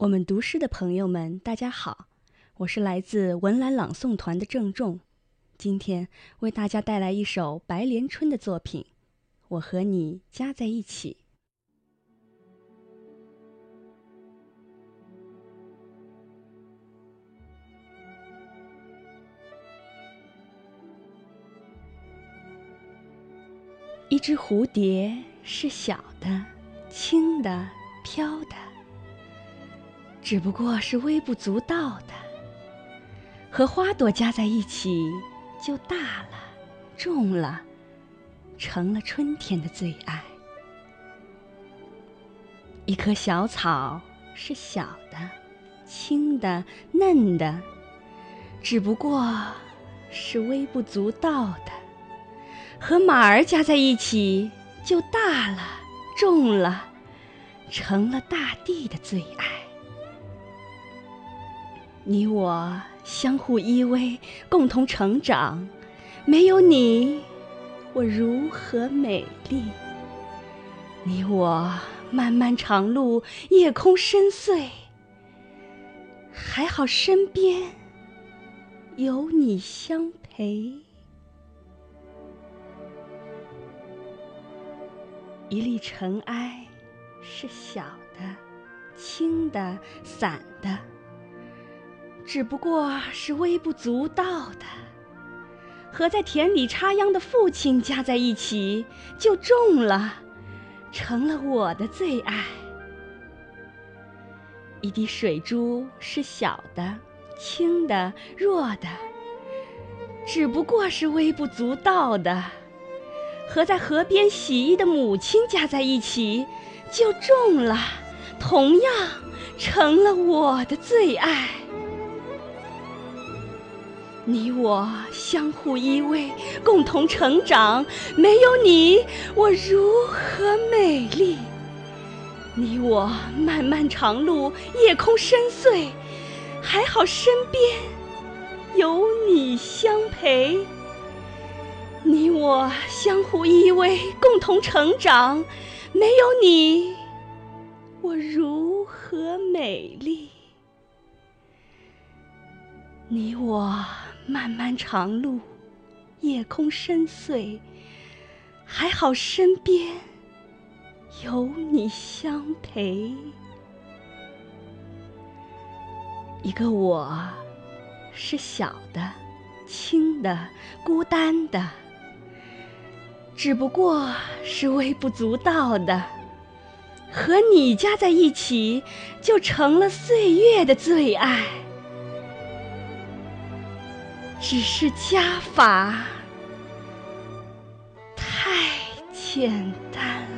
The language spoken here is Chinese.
我们读诗的朋友们，大家好，我是来自文澜朗诵团的郑重，今天为大家带来一首白莲春的作品《我和你加在一起》。一只蝴蝶是小的、轻的、飘的。只不过是微不足道的，和花朵加在一起就大了、重了，成了春天的最爱。一棵小草是小的、轻的、嫩的，只不过是微不足道的，和马儿加在一起就大了、重了，成了大地的最爱。你我相互依偎，共同成长。没有你，我如何美丽？你我漫漫长路，夜空深邃。还好身边有你相陪。一粒尘埃是小的、轻的、散的。只不过是微不足道的，和在田里插秧的父亲加在一起就重了，成了我的最爱。一滴水珠是小的、轻的、弱的，只不过是微不足道的，和在河边洗衣的母亲加在一起就重了，同样成了我的最爱。你我相互依偎，共同成长。没有你，我如何美丽？你我漫漫长路，夜空深邃。还好身边有你相陪。你我相互依偎，共同成长。没有你，我如何美丽？你我。漫漫长路，夜空深邃，还好身边有你相陪。一个我，是小的、轻的、孤单的，只不过是微不足道的，和你加在一起，就成了岁月的最爱。只是加法太简单。